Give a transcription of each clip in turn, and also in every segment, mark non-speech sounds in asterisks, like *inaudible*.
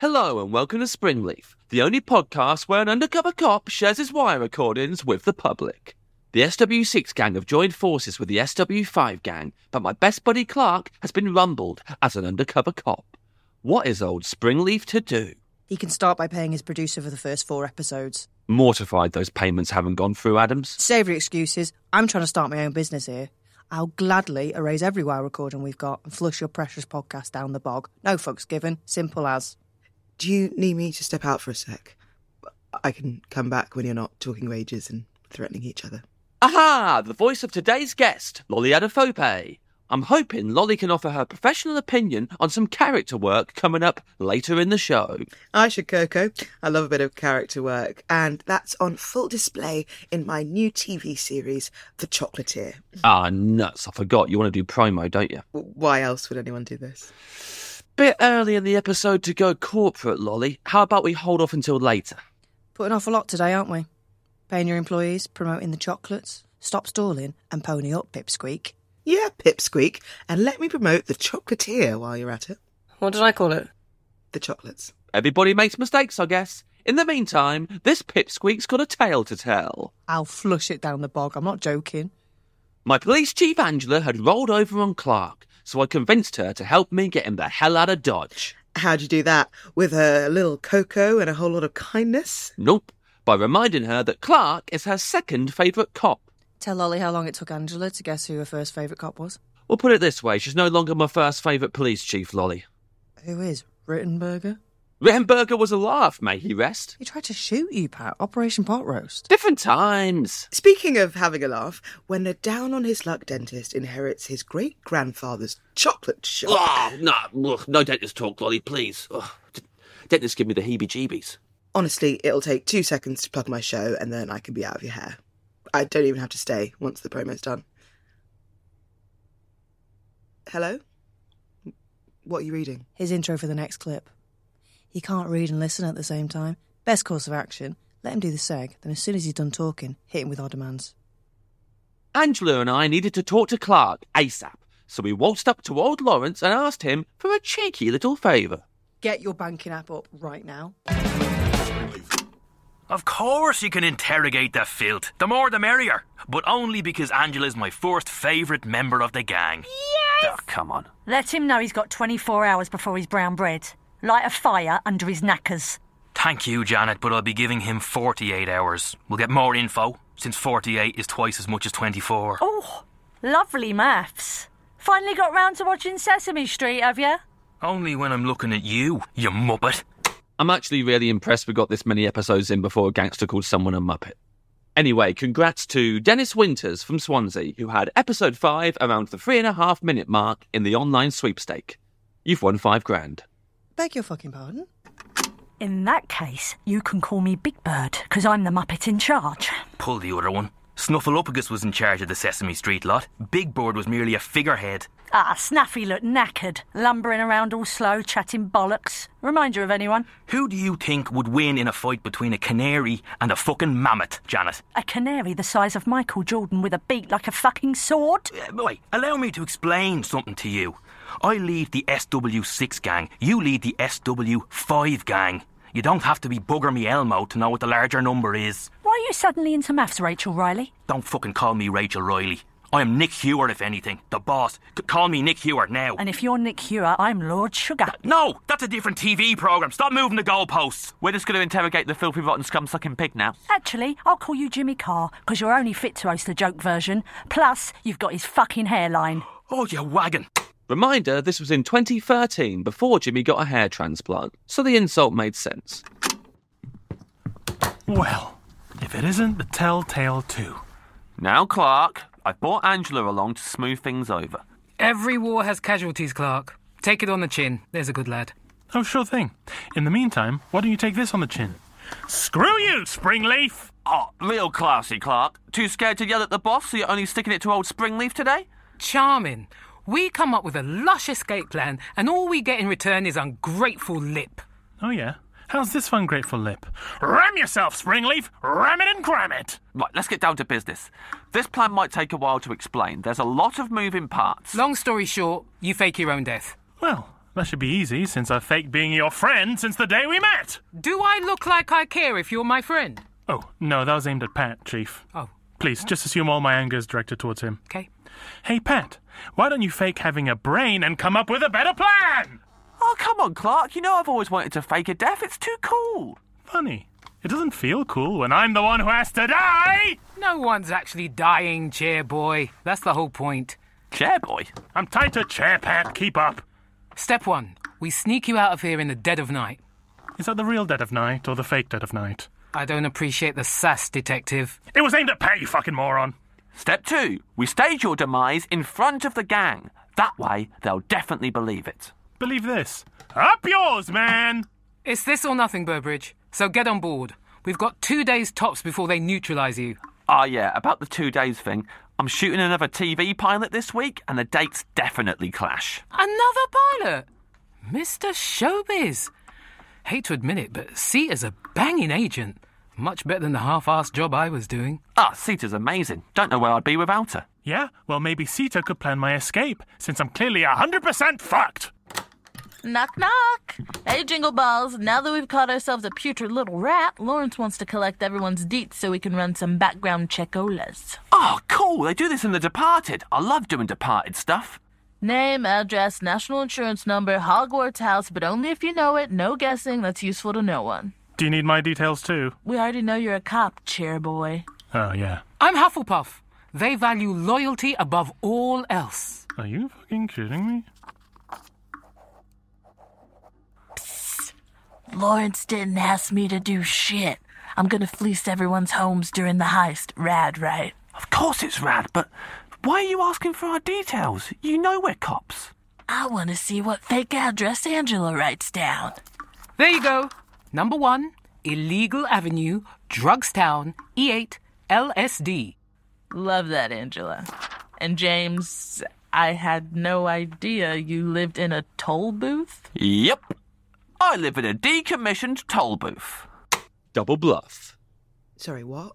Hello and welcome to Springleaf, the only podcast where an undercover cop shares his wire recordings with the public. The SW6 gang have joined forces with the SW5 gang, but my best buddy Clarke has been rumbled as an undercover cop. What is old Springleaf to do? He can start by paying his producer for the first four episodes. Mortified those payments haven't gone through, Adams. Savoury excuses. I'm trying to start my own business here. I'll gladly erase every wire recording we've got and flush your precious podcast down the bog. No fucks given. Simple as. Do you need me to step out for a sec? I can come back when you're not talking wages and threatening each other. Aha! The voice of today's guest, Lolly Adefope. I'm hoping Lolly can offer her professional opinion on some character work coming up later in the show. I should, Coco. I love a bit of character work, and that's on full display in my new TV series, The Chocolatier. Ah, nuts. I forgot. You want to do promo, don't you? Why else would anyone do this? Bit early in the episode to go corporate, Lolly. How about we hold off until later? Putting off a lot today, aren't we? Paying your employees, promoting the chocolates, stop stalling, and pony up, Pipsqueak. Yeah, Pipsqueak, and let me promote The Chocolatier while you're at it. What did I call it? The chocolates. Everybody makes mistakes, I guess. In the meantime, this pipsqueak's got a tale to tell. I'll flush it down the bog. I'm not joking. My police chief Angela had rolled over on Clarke, so I convinced her to help me get him the hell out of Dodge. How'd you do that? With a little cocoa and a whole lot of kindness? Nope, by reminding her that Clarke is her second favourite cop. Tell Lolly how long it took Angela to guess who her first favourite cop was. We'll put it this way she's no longer my first favourite police chief, Lolly. Who is? Rittenberger? Rittenberger was a laugh, may he rest. He tried to shoot you, Pat. Operation Pot Roast. Different times. Speaking of having a laugh, when a down on his luck dentist inherits his great grandfather's chocolate shop. Oh, no, ugh, no dentist talk, Lolly, please. Ugh, d- dentists give me the heebie jeebies. Honestly, it'll take two seconds to plug my show and then I can be out of your hair. I don't even have to stay once the promo's done. Hello? What are you reading? His intro for the next clip. He can't read and listen at the same time. Best course of action. Let him do the seg, then as soon as he's done talking, hit him with our demands. Angela and I needed to talk to Clarke ASAP, so we waltzed up to old Lawrence and asked him for a cheeky little favour. Get your banking app up right now. Of course you can interrogate the filth. The more the merrier. But only because Angela's my first favourite member of the gang. Yes! Oh, come on. Let him know he's got 24 hours before he's brown bread. Light a fire under his knackers. Thank you, Janet, but I'll be giving him 48 hours. We'll get more info, since 48 is twice as much as 24. Oh, lovely maths. Finally got round to watching Sesame Street, have you? Only when I'm looking at you, you muppet. I'm actually really impressed we got this many episodes in before a gangster called someone a Muppet. Anyway, congrats to Dennis Winters from Swansea, who had episode 5 around the three and a half minute mark in the online sweepstake. You've won five grand. Beg your fucking pardon? In that case, you can call me Big Bird, because I'm the Muppet in charge. Pull the other one. Snuffleupagus was in charge of the Sesame Street lot. Big Bird was merely a figurehead. Ah, Snuffy looked knackered, lumbering around all slow, chatting bollocks. Remind you of anyone? Who do you think would win in a fight between a canary and a fucking mammoth, Janet? A canary the size of Michael Jordan with a beak like a fucking sword? Uh, Boy, allow me to explain something to you. I lead the SW6 gang, you lead the SW5 gang. You don't have to be bugger me Elmo to know what the larger number is. Why are you suddenly into maths, Rachel Riley? Don't fucking call me Rachel Riley. I am Nick Hewer, if anything. The boss. C- call me Nick Hewer now. And if you're Nick Hewer, I'm Lord Sugar. No, that's a different TV programme. Stop moving the goalposts. We're just going to interrogate the filthy, rotten, scum sucking pig now. Actually, I'll call you Jimmy Carr, because you're only fit to host the joke version. Plus, you've got his fucking hairline. Oh, you wagon. Reminder this was in 2013 before Jimmy got a hair transplant, so the insult made sense. Well, if it isn't the Telltale 2. Now, Clarke, I've brought Angela along to smooth things over. Every war has casualties, Clarke. Take it on the chin. There's a good lad. Oh, sure thing. In the meantime, why don't you take this on the chin? Screw you, Springleaf! Oh, real classy, Clarke. Too scared to yell at the boss, so you're only sticking it to old Springleaf today? Charming. We come up with a lush escape plan, and all we get in return is ungrateful lip. Oh, yeah? How's this for ungrateful lip? Ram yourself, Springleaf! Ram it and cram it! Right, let's get down to business. This plan might take a while to explain. There's a lot of moving parts. Long story short, you fake your own death. Well, that should be easy since I've faked being your friend since the day we met! Do I look like I care if you're my friend? Oh, no, that was aimed at Pat, Chief. Oh, Please, just assume all my anger is directed towards him. okay. Hey, Pat, why don't you fake having a brain and come up with a better plan? Oh, come on, Clarke. You know I've always wanted to fake a death. It's too cool. Funny. It doesn't feel cool when I'm the one who has to die! No one's actually dying, chair boy. That's the whole point. Chairboy. I'm tied to chair, Pat. Keep up. Step one we sneak you out of here in the dead of night. Is that the real dead of night or the fake dead of night? I don't appreciate the sass, detective. It was aimed at Pat, you fucking moron. Step two. We stage your demise in front of the gang. That way, they'll definitely believe it. Believe this. Up yours, man! It's this or nothing, Burbridge. So get on board. We've got two days tops before they neutralise you. Ah, yeah, about the two days thing. I'm shooting another TV pilot this week, and the dates definitely clash. Another pilot? Mr. Showbiz. Hate to admit it, but Sita's a banging agent. Much better than the half-assed job I was doing. Ah, Sita's amazing. Don't know where I'd be without her. Yeah, well, maybe Sita could plan my escape, since I'm clearly 100% fucked. Knock, knock. Hey, Jingle Balls. Now that we've caught ourselves a putrid little rat, Lawrence wants to collect everyone's deets so we can run some background checkolas. Oh, cool. They do this in The Departed. I love doing Departed stuff. Name, address, national insurance number, Hogwarts house, but only if you know it. No guessing. That's useful to no one. Do you need my details too? We already know you're a cop, chair boy. Oh, yeah. I'm Hufflepuff. They value loyalty above all else. Are you fucking kidding me? Lawrence didn't ask me to do shit. I'm gonna fleece everyone's homes during the heist. Rad, right? Of course it's rad, but why are you asking for our details? You know we're cops. I want to see what fake address Angela writes down. There you go. Number one, Illegal Avenue, Drugstown, E8, LSD. Love that, Angela. And James, I had no idea you lived in a toll booth. Yep. I live in a decommissioned toll booth. Double bluff. Sorry, what?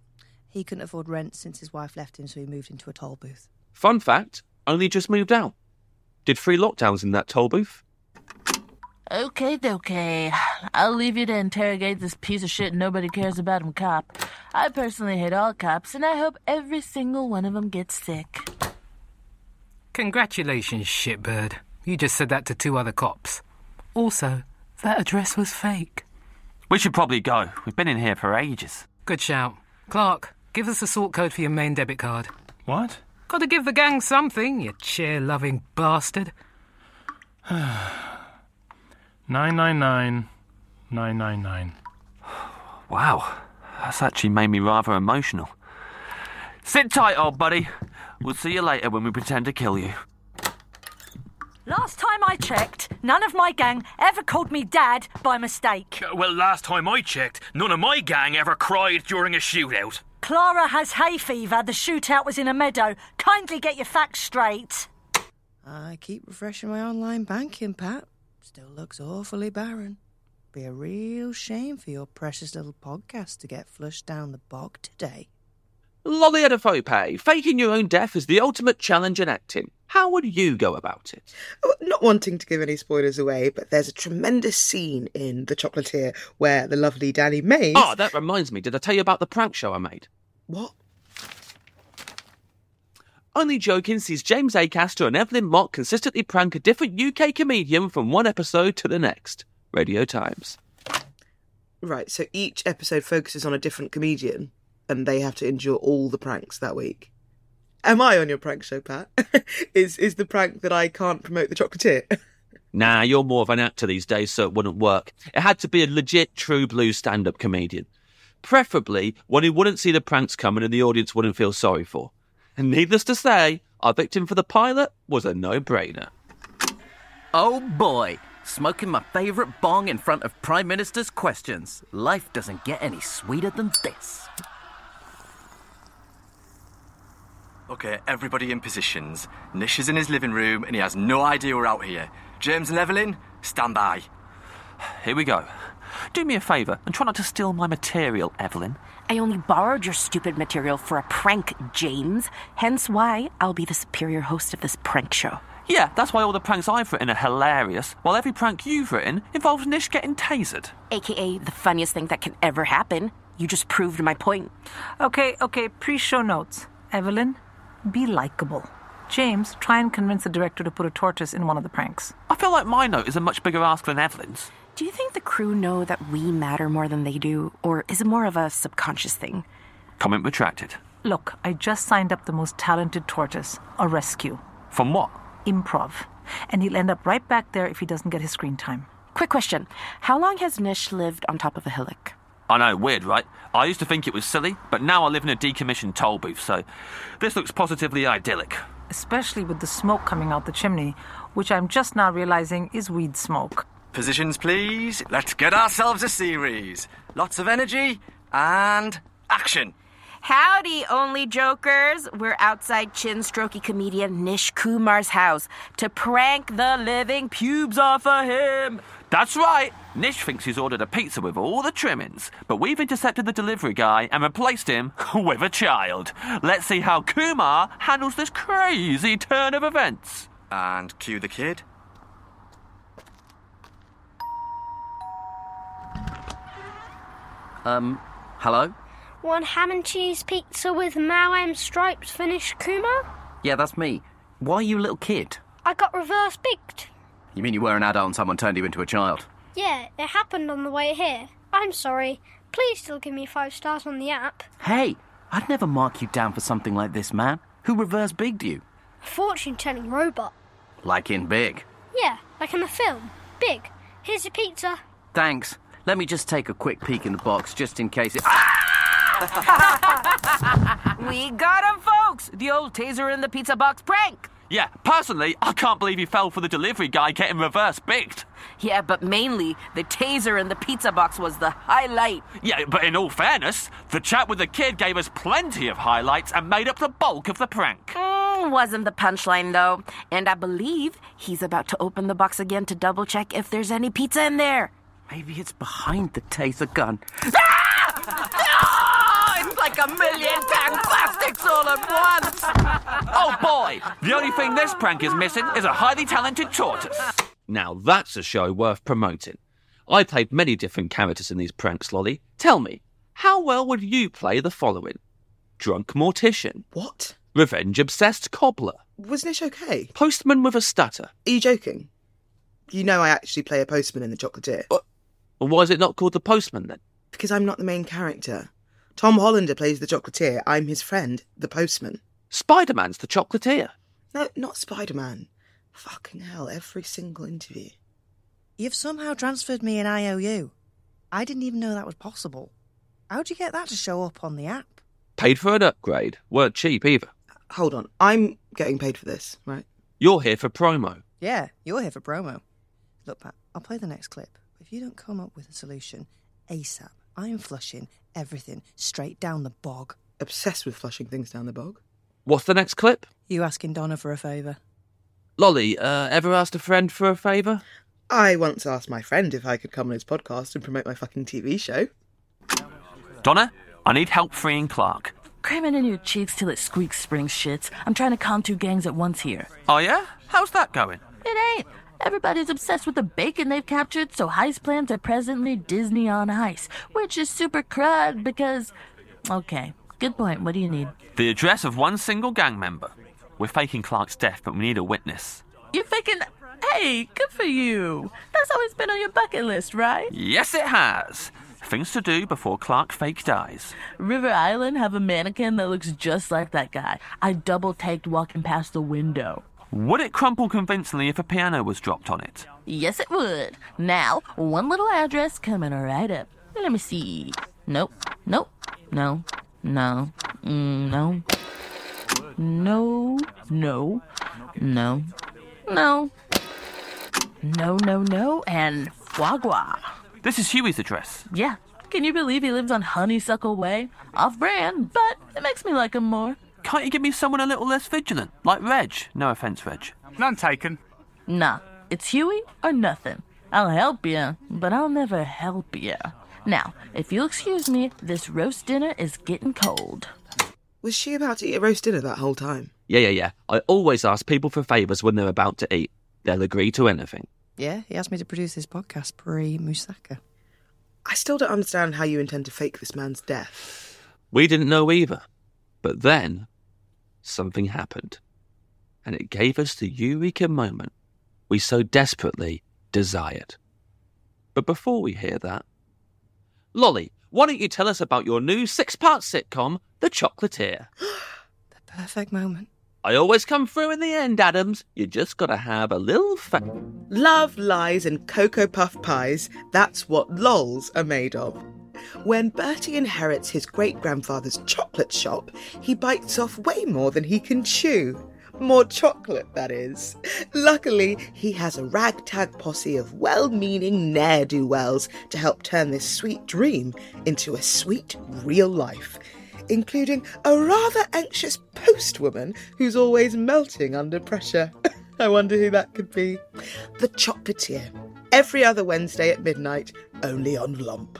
He couldn't afford rent since his wife left him, so he moved into a toll booth. Fun fact only just moved out. Did three lockdowns in that toll booth. Okay, okay. I'll leave you to interrogate this piece of shit nobody cares about him cop. I personally hate all cops, and I hope every single one of them gets sick. Congratulations, shitbird. You just said that to two other cops. Also, that address was fake. We should probably go. We've been in here for ages. Good shout. Clarke, give us a sort code for your main debit card. What? Gotta give the gang something, you chair loving bastard. *sighs* 999 999. *sighs* Wow, that's actually made me rather emotional. Sit tight, old buddy. We'll see you later when we pretend to kill you. Last time I checked, none of my gang ever called me dad by mistake. Uh, well, last time I checked, none of my gang ever cried during a shootout. Clara has hay fever. The shootout was in a meadow. Kindly get your facts straight. I keep refreshing my online banking, Pat. Still looks awfully barren. Be a real shame for your precious little podcast to get flushed down the bog today. Lolly Adefope, eh? faking your own death is the ultimate challenge in acting. How would you go about it? Not wanting to give any spoilers away, but there's a tremendous scene in The Chocolatier where the lovely Danny Mays. Oh, that reminds me. Did I tell you about the prank show I made? What? Only Joking sees James Acaster and Evelyn Mok consistently prank a different UK comedian from one episode to the next. Radio Times. Right, so each episode focuses on a different comedian and they have to endure all the pranks that week. Am I on your prank show, Pat? *laughs* is is the prank that I can't promote the chocolatier? *laughs* Nah, you're more of an actor these days, so it wouldn't work. It had to be a legit true blue stand up comedian. Preferably one who wouldn't see the pranks coming and the audience wouldn't feel sorry for. And needless to say, our victim for the pilot was a no brainer. Oh boy, smoking my favourite bong in front of Prime Minister's questions. Life doesn't get any sweeter than this. Okay, everybody in positions. Nish is in his living room and he has no idea we're out here. James and Evelyn, stand by. Here we go. Do me a favour and try not to steal my material, Evelyn. I only borrowed your stupid material for a prank, James. Hence why I'll be the superior host of this prank show. Yeah, that's why all the pranks I've written are hilarious, while every prank you've written involves Nish getting tasered. AKA the funniest thing that can ever happen. You just proved my point. Okay, okay, pre show notes. Evelyn, be likable. James, try and convince the director to put a tortoise in one of the pranks. I feel like my note is a much bigger ask than Evelyn's. Do you think the crew know that we matter more than they do, or is it more of a subconscious thing? Comment retracted. Look, I just signed up the most talented tortoise, a rescue, From what? improv. And he'll end up right back there if he doesn't get his screen time. Quick question How long has Nish lived on top of a hillock? I know, weird, right? I used to think it was silly, but now I live in a decommissioned toll booth, so this looks positively idyllic. Especially with the smoke coming out the chimney, which I'm just now realizing is weed smoke. Positions, please. Let's get ourselves a series. Lots of energy and action. Howdy, only jokers. We're outside chin strokey comedian Nish Kumar's house to prank the living pubes off of him. That's right. Nish thinks he's ordered a pizza with all the trimmings, but we've intercepted the delivery guy and replaced him *laughs* with a child. Let's see how Kumar handles this crazy turn of events. And cue the kid. Um, hello? One ham and cheese pizza with Mao M stripes finished, Kuma? Yeah, that's me. Why are you a little kid? I got reverse bigged. You mean you were an adult and someone turned you into a child? Yeah, it happened on the way here. I'm sorry. Please still give me five stars on the app. Hey, I'd never mark you down for something like this, man. Who reverse bigged you? A fortune telling robot. Like in big. Yeah, like in the film. Big. Here's your pizza. Thanks. Let me just take a quick peek in the box just in case it. Ah! *laughs* We got him, folks! The old taser in the pizza box prank! Yeah, personally, I can't believe he fell for the delivery guy getting reverse bigged. Yeah, but mainly, the taser in the pizza box was the highlight. Yeah, but in all fairness, the chat with the kid gave us plenty of highlights and made up the bulk of the prank. Mm, wasn't the punchline, though. And I believe he's about to open the box again to double check if there's any pizza in there. Maybe it's behind the taser gun. *laughs* Ah, it's like a million pound plastics all at once! *laughs* Oh boy! The only thing this prank is missing is a highly talented tortoise. Now that's a show worth promoting. I played many different characters in these pranks, Lolly. Tell me, how well would you play the following? Drunk mortician. What? Revenge obsessed cobbler. Was Nish okay? Postman with a stutter. Are you joking? You know I actually play a postman in The Chocolatier. Well, why is it not called the postman then? Because I'm not the main character. Tom Hollander plays the chocolatier. I'm his friend, the postman. Spider Man's the chocolatier. No, not Spider Man. Fucking hell, every single interview. You've somehow transferred me an IOU. I didn't even know that was possible. How'd you get that to show up on the app? Paid for an upgrade. Weren't cheap either. Hold on, I'm getting paid for this, right? You're here for promo. Yeah, you're here for promo. Look, Pat, I'll play the next clip. If you don't come up with a solution ASAP, I'm flushing everything straight down the bog. Obsessed with flushing things down the bog. What's the next clip? You asking Donna for a favour? Lolly, uh, ever asked a friend for a favour? I once asked my friend if I could come on his podcast and promote my fucking TV show. Donna, I need help freeing Clarke. cram it in your cheeks till it squeaks spring shits. I'm trying to calm two gangs at once here. Oh, yeah? How's that going? It ain't. Everybody's obsessed with the bacon they've captured, so heist plans are presently Disney on ice, which is super crud because. Okay, good point. What do you need? The address of one single gang member. We're faking Clarke's death, but we need a witness. You're faking. Hey, good for you. That's always been on your bucket list, right? Yes, it has. Things to do before Clarke fake dies. River Island have a mannequin that looks just like that guy. I double taked walking past the window. Would it crumple convincingly if a piano was dropped on it? Yes, it would. Now, one little address coming right up. Let me see. Nope. Nope. No. No. Mm, no. No. No. No. No. No, no, no, and foie. This is Huey's address. Yeah. Can you believe he lives on Honeysuckle Way? Off brand, but it makes me like him more. Can't you give me someone a little less vigilant? Like Reg. No offense, Reg. None taken. Nah. It's Huey or nothing. I'll help you, but I'll never help you. Now, if you'll excuse me, this roast dinner is getting cold. Was she about to eat a roast dinner that whole time? Yeah, yeah, yeah. I always ask people for favours when they're about to eat. They'll agree to anything. Yeah, he asked me to produce this podcast pre Musaka. I still don't understand how you intend to fake this man's death. We didn't know either. But then, something happened. And it gave us the eureka moment we so desperately desired. But before we hear that, Lolly, why don't you tell us about your new six part sitcom, The Chocolatier? *gasps* the perfect moment. I always come through in the end, Adams. You just gotta have a little faith. Love, lies, and Cocoa Puff pies, that's what lols are made of. When Bertie inherits his great grandfather's chocolate shop, he bites off way more than he can chew. More chocolate, that is. Luckily, he has a ragtag posse of well meaning ne'er do wells to help turn this sweet dream into a sweet real life, including a rather anxious postwoman who's always melting under pressure. *laughs* I wonder who that could be. The Chocolatier. Every other Wednesday at midnight, only on Lump.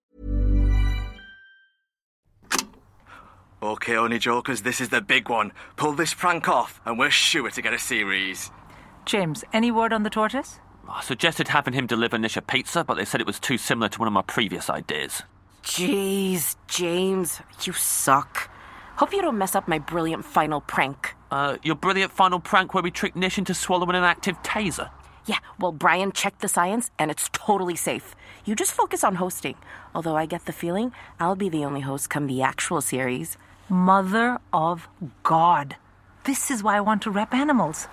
Okay, only jokers, this is the big one. Pull this prank off, and we're sure to get a series. James, any word on the tortoise? I suggested having him deliver Nish a pizza, but they said it was too similar to one of my previous ideas. Jeez, James, you suck. Hope you don't mess up my brilliant final prank. Uh, your brilliant final prank where we tricked Nish into swallowing an active taser. Yeah, well, Brian checked the science, and it's totally safe. You just focus on hosting. Although I get the feeling I'll be the only host come the actual series. Mother of God. This is why I want to rep animals.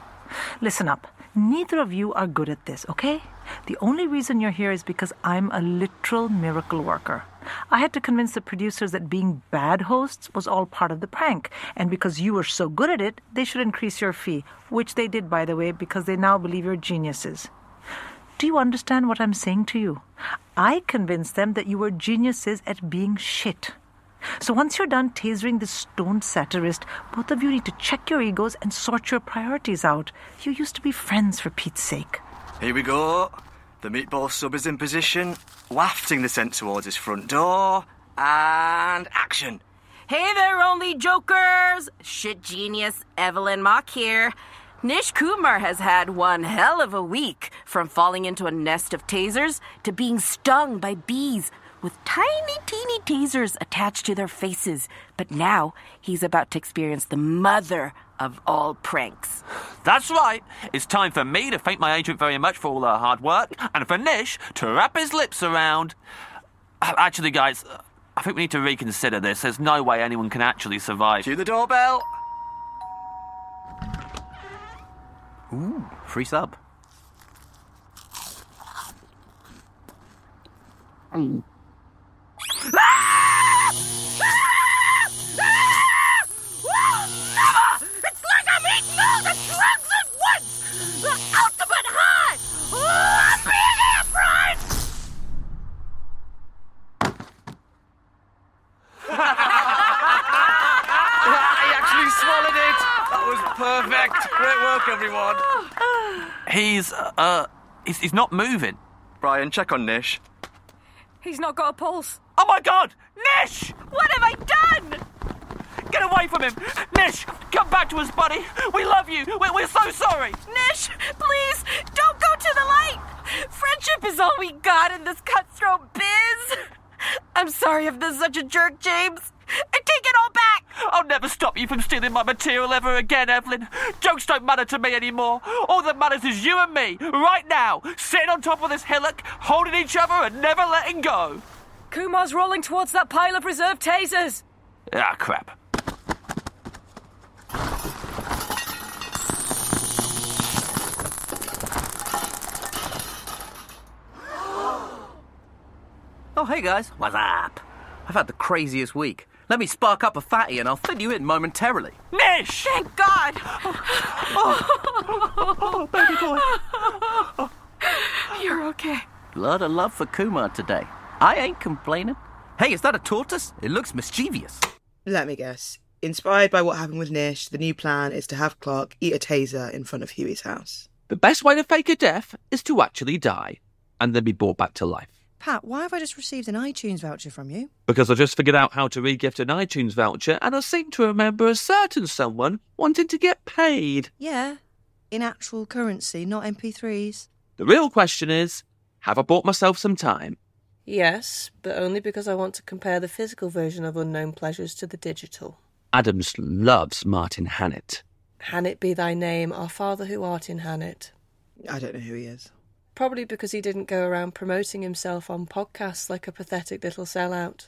Listen up. Neither of you are good at this, okay? The only reason you're here is because I'm a literal miracle worker. I had to convince the producers that being bad hosts was all part of the prank, and because you were so good at it, they should increase your fee, which they did, by the way, because they now believe you're geniuses. Do you understand what I'm saying to you? I convinced them that you were geniuses at being shit. So once you're done tasering this stone satirist, both of you need to check your egos and sort your priorities out. You used to be friends, for Pete's sake. Here we go. The meatball sub is in position, wafting the scent towards his front door, and action. Hey there, only jokers! Shit genius Evelyn Mok here. Nish Kumar has had one hell of a week, from falling into a nest of tasers to being stung by bees with tiny, teeny tasers attached to their faces. But now he's about to experience the mother of all pranks. That's right. It's time for me to thank my agent very much for all her hard work, and for Nish to wrap his lips around. Uh, Actually, guys, I think we need to reconsider this. There's no way anyone can actually survive. Cue the doorbell. Ooh, free sub. It's He's, uh, he's, he's not moving. Brian, check on Nish. He's not got a pulse. Oh my god! Nish! What have I done? Get away from him! Nish, come back to us, buddy! We love you! We're, we're so sorry! Nish, please, don't go to the light! Friendship is all we got in this cutthroat biz! I'm sorry if this is such a jerk, James. I take it all back! I'll never stop you from stealing my material ever again, Evelyn. Jokes don't matter to me anymore. All that matters is you and me, right now, sitting on top of this hillock, holding each other and never letting go. Kumar's rolling towards that pile of reserve tasers. Ah, crap. Oh, hey guys, what's up? I've had the craziest week. Let me spark up a fatty and I'll fill you in momentarily. Nish! Thank God! Oh, *laughs* baby boy. You're okay. Lot of love for Kumar today. I ain't complaining. Hey, is that a tortoise? It looks mischievous. Let me guess. Inspired by what happened with Nish, the new plan is to have Clarke eat a taser in front of Huey's house. The best way to fake a death is to actually die and then be brought back to life. Pat, why have I just received an iTunes voucher from you? Because I just figured out how to regift an iTunes voucher and I seem to remember a certain someone wanting to get paid. Yeah, in actual currency, not MP3s. The real question is have I bought myself some time? Yes, but only because I want to compare the physical version of Unknown Pleasures to the digital. Adams loves Martin Hannett. Hannett be thy name, our Father who art in Hannett. I don't know who he is. Probably because he didn't go around promoting himself on podcasts like a pathetic little sellout.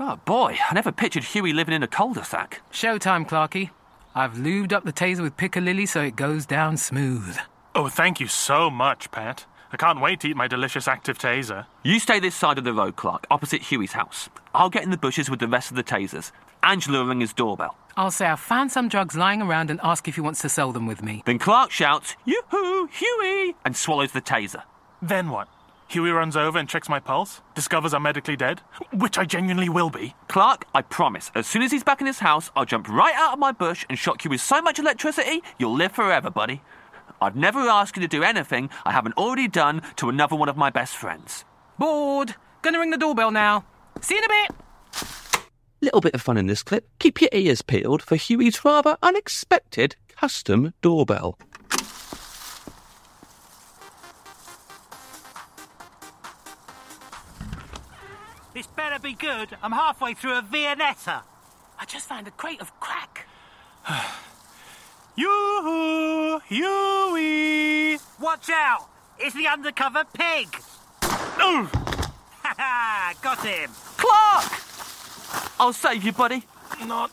Oh boy, I never pictured Huey living in a cul-de-sac. Showtime, Clarky. I've lubed up the taser with piccalilli so it goes down smooth. Oh, thank you so much, Pat. I can't wait to eat my delicious active taser. You stay this side of the road, Clarke, opposite Huey's house. I'll get in the bushes with the rest of the tasers. Angela will ring his doorbell. I'll say I found some drugs lying around and ask if he wants to sell them with me. Then Clarke shouts, Yoo-hoo, Huey, and swallows the taser. Then what? Huey runs over and checks my pulse, discovers I'm medically dead, which I genuinely will be. Clarke, I promise, as soon as he's back in his house, I'll jump right out of my bush and shock you with so much electricity, you'll live forever, buddy. I'd never ask you to do anything I haven't already done to another one of my best friends. Bored. Gonna ring the doorbell now. See you in a bit. Little bit of fun in this clip. Keep your ears peeled for Huey's rather unexpected custom doorbell. This better be good. I'm halfway through a Viennetta. I just found a crate of crack. *sighs* *sighs* *sighs* Yoo-hoo! Huey! Watch out! It's the undercover pig! Oh! Ha ha! Got him! Clarke! I'll save you, buddy. Not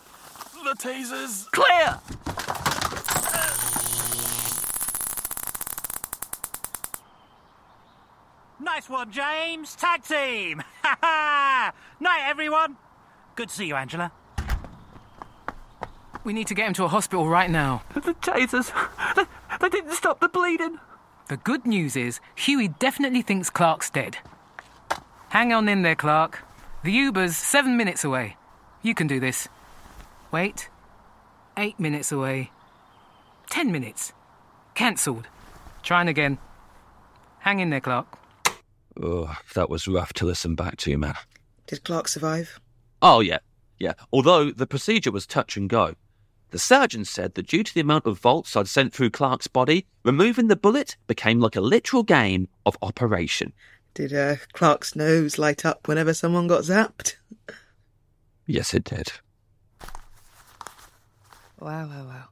the tasers. Clear! Nice one, James! Tag team! *laughs* Ha ha! Night, everyone! Good to see you, Angela. We need to get him to a hospital right now. The tasers. *laughs* They, they didn't stop the bleeding. The good news is, Huey definitely thinks Clarke's dead. Hang on in there, Clarke. The Uber's seven minutes away. You can do this. Wait. Eight minutes away. Ten minutes. Cancelled. Trying again. Hang in there, Clarke. Oh, that was rough to listen back to, man. Did Clarke survive? Oh, yeah, yeah. Although the procedure was touch and go. The surgeon said that due to the amount of volts I'd sent through Clarke's body, removing the bullet became like a literal game of operation. Did uh, Clarke's nose light up whenever someone got zapped? *laughs* Yes, it did. Wow, wow, wow.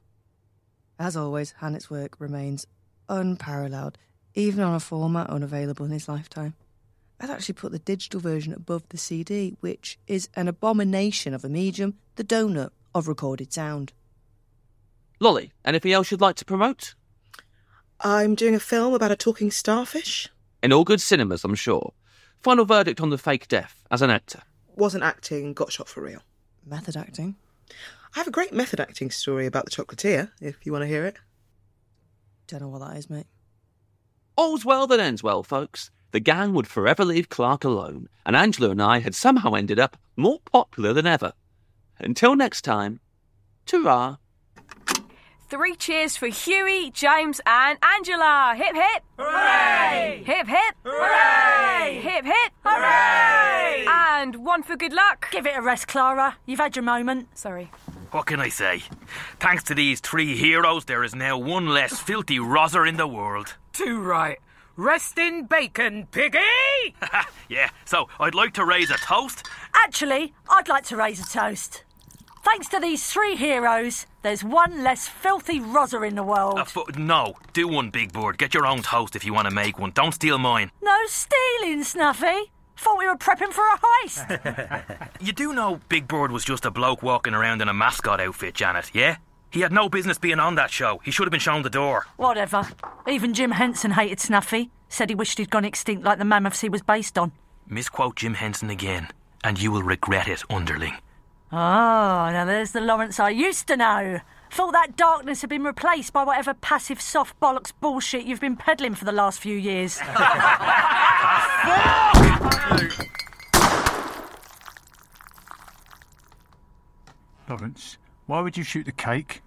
As always, Hannett's work remains unparalleled, even on a format unavailable in his lifetime. I'd actually put the digital version above the CD, which is an abomination of a medium, the donut of recorded sound. Lolly, anything else you'd like to promote? I'm doing a film about a talking starfish. In all good cinemas, I'm sure. Final verdict on the fake death as an actor. Wasn't acting, got shot for real. Method acting? I have a great method acting story about the chocolatier, if you want to hear it. Don't know what that is, mate. All's well that ends well, folks. The gang would forever leave Clarke alone, and Angela and I had somehow ended up more popular than ever. Until next time, ta Three cheers for Huey, James, and Angela. Hip hip. Hooray! Hip hip. Hooray! Hip hip. Hooray! And one for good luck. Give it a rest, Clara. You've had your moment. Sorry. What can I say? Thanks to these three heroes, there is now one less filthy rozzer in the world. Too right. Rest in bacon, piggy! *laughs* yeah, so I'd like to raise a toast. Actually, I'd like to raise a toast. Thanks to these three heroes, there's one less filthy rozzer in the world. Uh, fu- no, do one, Big Bird. Get your own toast if you want to make one. Don't steal mine. No stealing, Snuffy. Thought we were prepping for a heist. *laughs* You do know Big Bird was just a bloke walking around in a mascot outfit, Janet, yeah? He had no business being on that show. He should have been shown the door. Whatever. Even Jim Henson hated Snuffy. Said he wished he'd gone extinct like the mammoths he was based on. Misquote Jim Henson again, and you will regret it, underling. Oh, now there's the Lawrence I used to know. Thought that darkness had been replaced by whatever passive soft bollocks bullshit you've been peddling for the last few years. *laughs* Lawrence, why would you shoot the cake?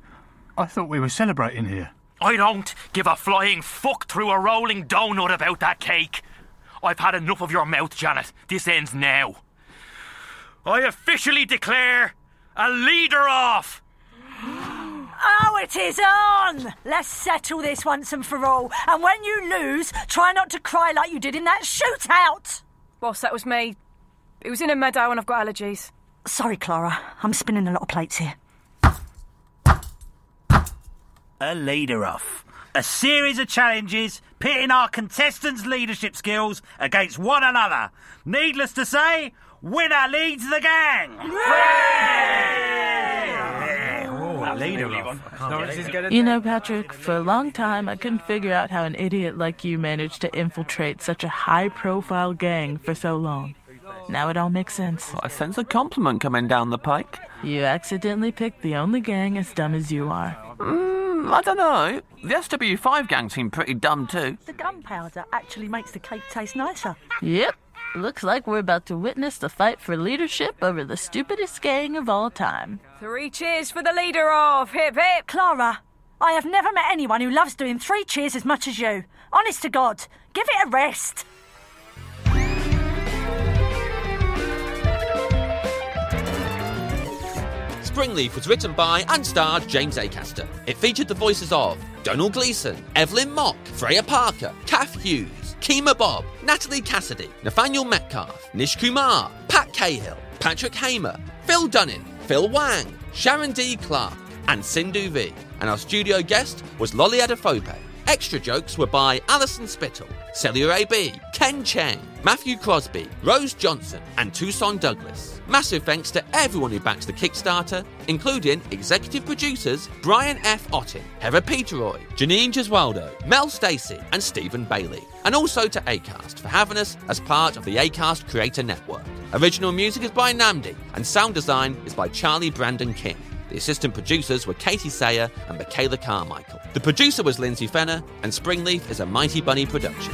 I thought we were celebrating here. I don't give a flying fuck through a rolling donut about that cake. I've had enough of your mouth, Janet. This ends now. I officially declare a leader off. Oh, it is on! Let's settle this once and for all. And when you lose, try not to cry like you did in that shootout. Boss, that was me. It was in a meadow and I've got allergies. Sorry, Clara. I'm spinning a lot of plates here. A leader off. A series of challenges pitting our contestants' leadership skills against one another. Needless to say, winner leads the gang. You know, Patrick, for a long time I couldn't figure out how an idiot like you managed to infiltrate such a high profile gang for so long. Now it all makes sense. I sense a compliment coming down the pike. You accidentally picked the only gang as dumb as you are. Mm, I don't know. The SW5 gang seem pretty dumb too. The gunpowder actually makes the cake taste nicer. Yep. Looks like we're about to witness the fight for leadership over the stupidest gang of all time. Three cheers for the leader of Hip Hip. Clara, I have never met anyone who loves doing three cheers as much as you. Honest to God, give it a rest. Springleaf was written by and starred James Acaster. It featured the voices of Domhnall Gleeson, Evelyn Mok, Freya Parker, Kath Hughes, Kemah Bob, Natalie Cassidy, Nathaniel Metcalfe, Nish Kumar, Pat Cahill, Patrick Hamer, Phil Dunning, Phil Wang, Sharon D. Clarke, and Sindhu Vee. And our studio guest was Lolly Adefope. Extra jokes were by Alison Spittle, Celya AB, Ken Cheng, Matthew Crosby, Rose Johnson, and Tucson Douglas. Massive thanks to everyone who backed the Kickstarter, including executive producers Brian F. Ottin, Heather Peteroy, Janine Gesualdo, Mel Stacey, and Stephen Bailey. And also to ACAST for having us as part of the ACAST Creator Network. Original music is by Namdi, and sound design is by Charlie Brandon King. The assistant producers were Katie Sayer and Michaela Carmichael. The producer was Lindsay Fenner, and Springleaf is a Mighty Bunny production.